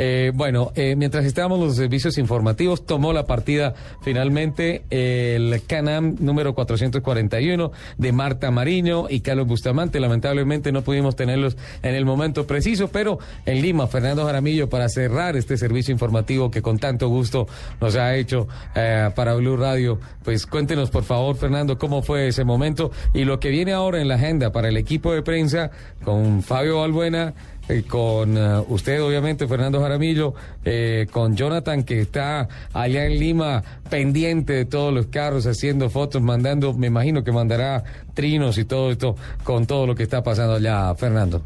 Eh, bueno, eh, mientras estábamos los servicios informativos, tomó la partida finalmente el Canam número 441 de Marta Mariño y Carlos Bustamante. Lamentablemente no pudimos tenerlos en el momento preciso, pero en Lima, Fernando Jaramillo, para cerrar este servicio informativo que con tanto gusto nos ha hecho eh, para Blue Radio, pues cuéntenos por favor, Fernando, cómo fue ese momento y lo que viene ahora en la agenda para el equipo de prensa con Fabio Balbuena eh, con uh, usted, obviamente, Fernando Jaramillo, eh, con Jonathan, que está allá en Lima pendiente de todos los carros, haciendo fotos, mandando, me imagino que mandará trinos y todo esto con todo lo que está pasando allá, Fernando.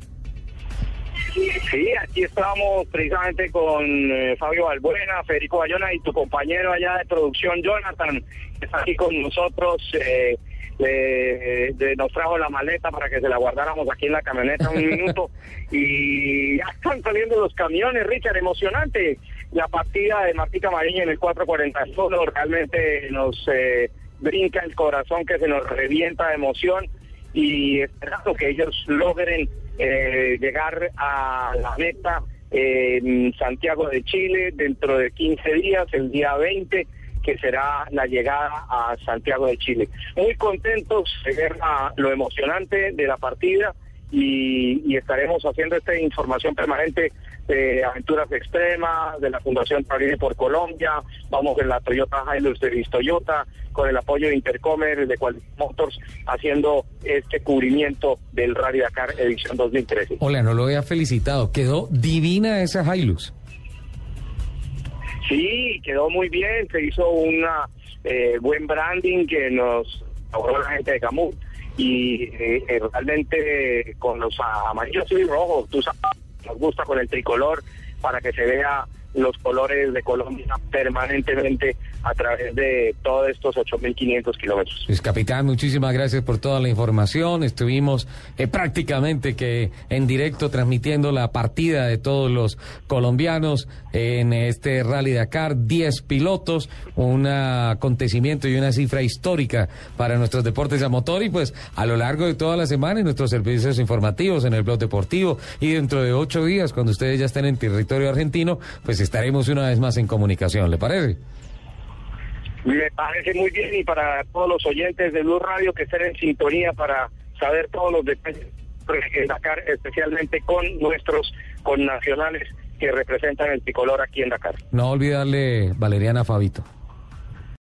Sí, aquí estamos precisamente con eh, Fabio Balbuena, Federico Bayona y tu compañero allá de producción, Jonathan, que está aquí con nosotros. Eh, le, le, nos trajo la maleta para que se la guardáramos aquí en la camioneta un minuto. Y ya están saliendo los camiones, Richard, emocionante. La partida de Martica Mariña en el 441, realmente nos eh, brinca el corazón que se nos revienta de emoción y esperando que ellos logren eh, llegar a la meta en Santiago de Chile dentro de 15 días, el día 20 que será la llegada a Santiago de Chile. Muy contentos de ver a lo emocionante de la partida y, estaremos haciendo esta información permanente de aventuras extremas, de la Fundación París por Colombia, vamos en la Toyota Hilux de Toyota, con el apoyo de Intercomer, de Quality Motors, haciendo este cubrimiento del Rally Dakar edición 2013. Hola, no lo había felicitado, quedó divina esa Hilux. Sí, quedó muy bien, se hizo un eh, buen branding que nos logró la gente de Camus. Y eh, realmente con los amarillos y rojos, tú sabes, nos gusta con el tricolor para que se vea los colores de Colombia permanentemente a través de todos estos 8.500 kilómetros. Pues capitán, muchísimas gracias por toda la información. Estuvimos eh, prácticamente que en directo transmitiendo la partida de todos los colombianos en este Rally Dakar. 10 pilotos, un acontecimiento y una cifra histórica para nuestros deportes a motor y pues a lo largo de toda la semana en nuestros servicios informativos en el blog deportivo y dentro de ocho días cuando ustedes ya estén en territorio argentino, pues estaremos una vez más en comunicación. ¿Le parece? Me parece muy bien y para todos los oyentes de Blue Radio que estén en sintonía para saber todos los detalles de Dakar, especialmente con nuestros connacionales que representan el tricolor aquí en Dakar. No olvidarle Valeriana Fabito.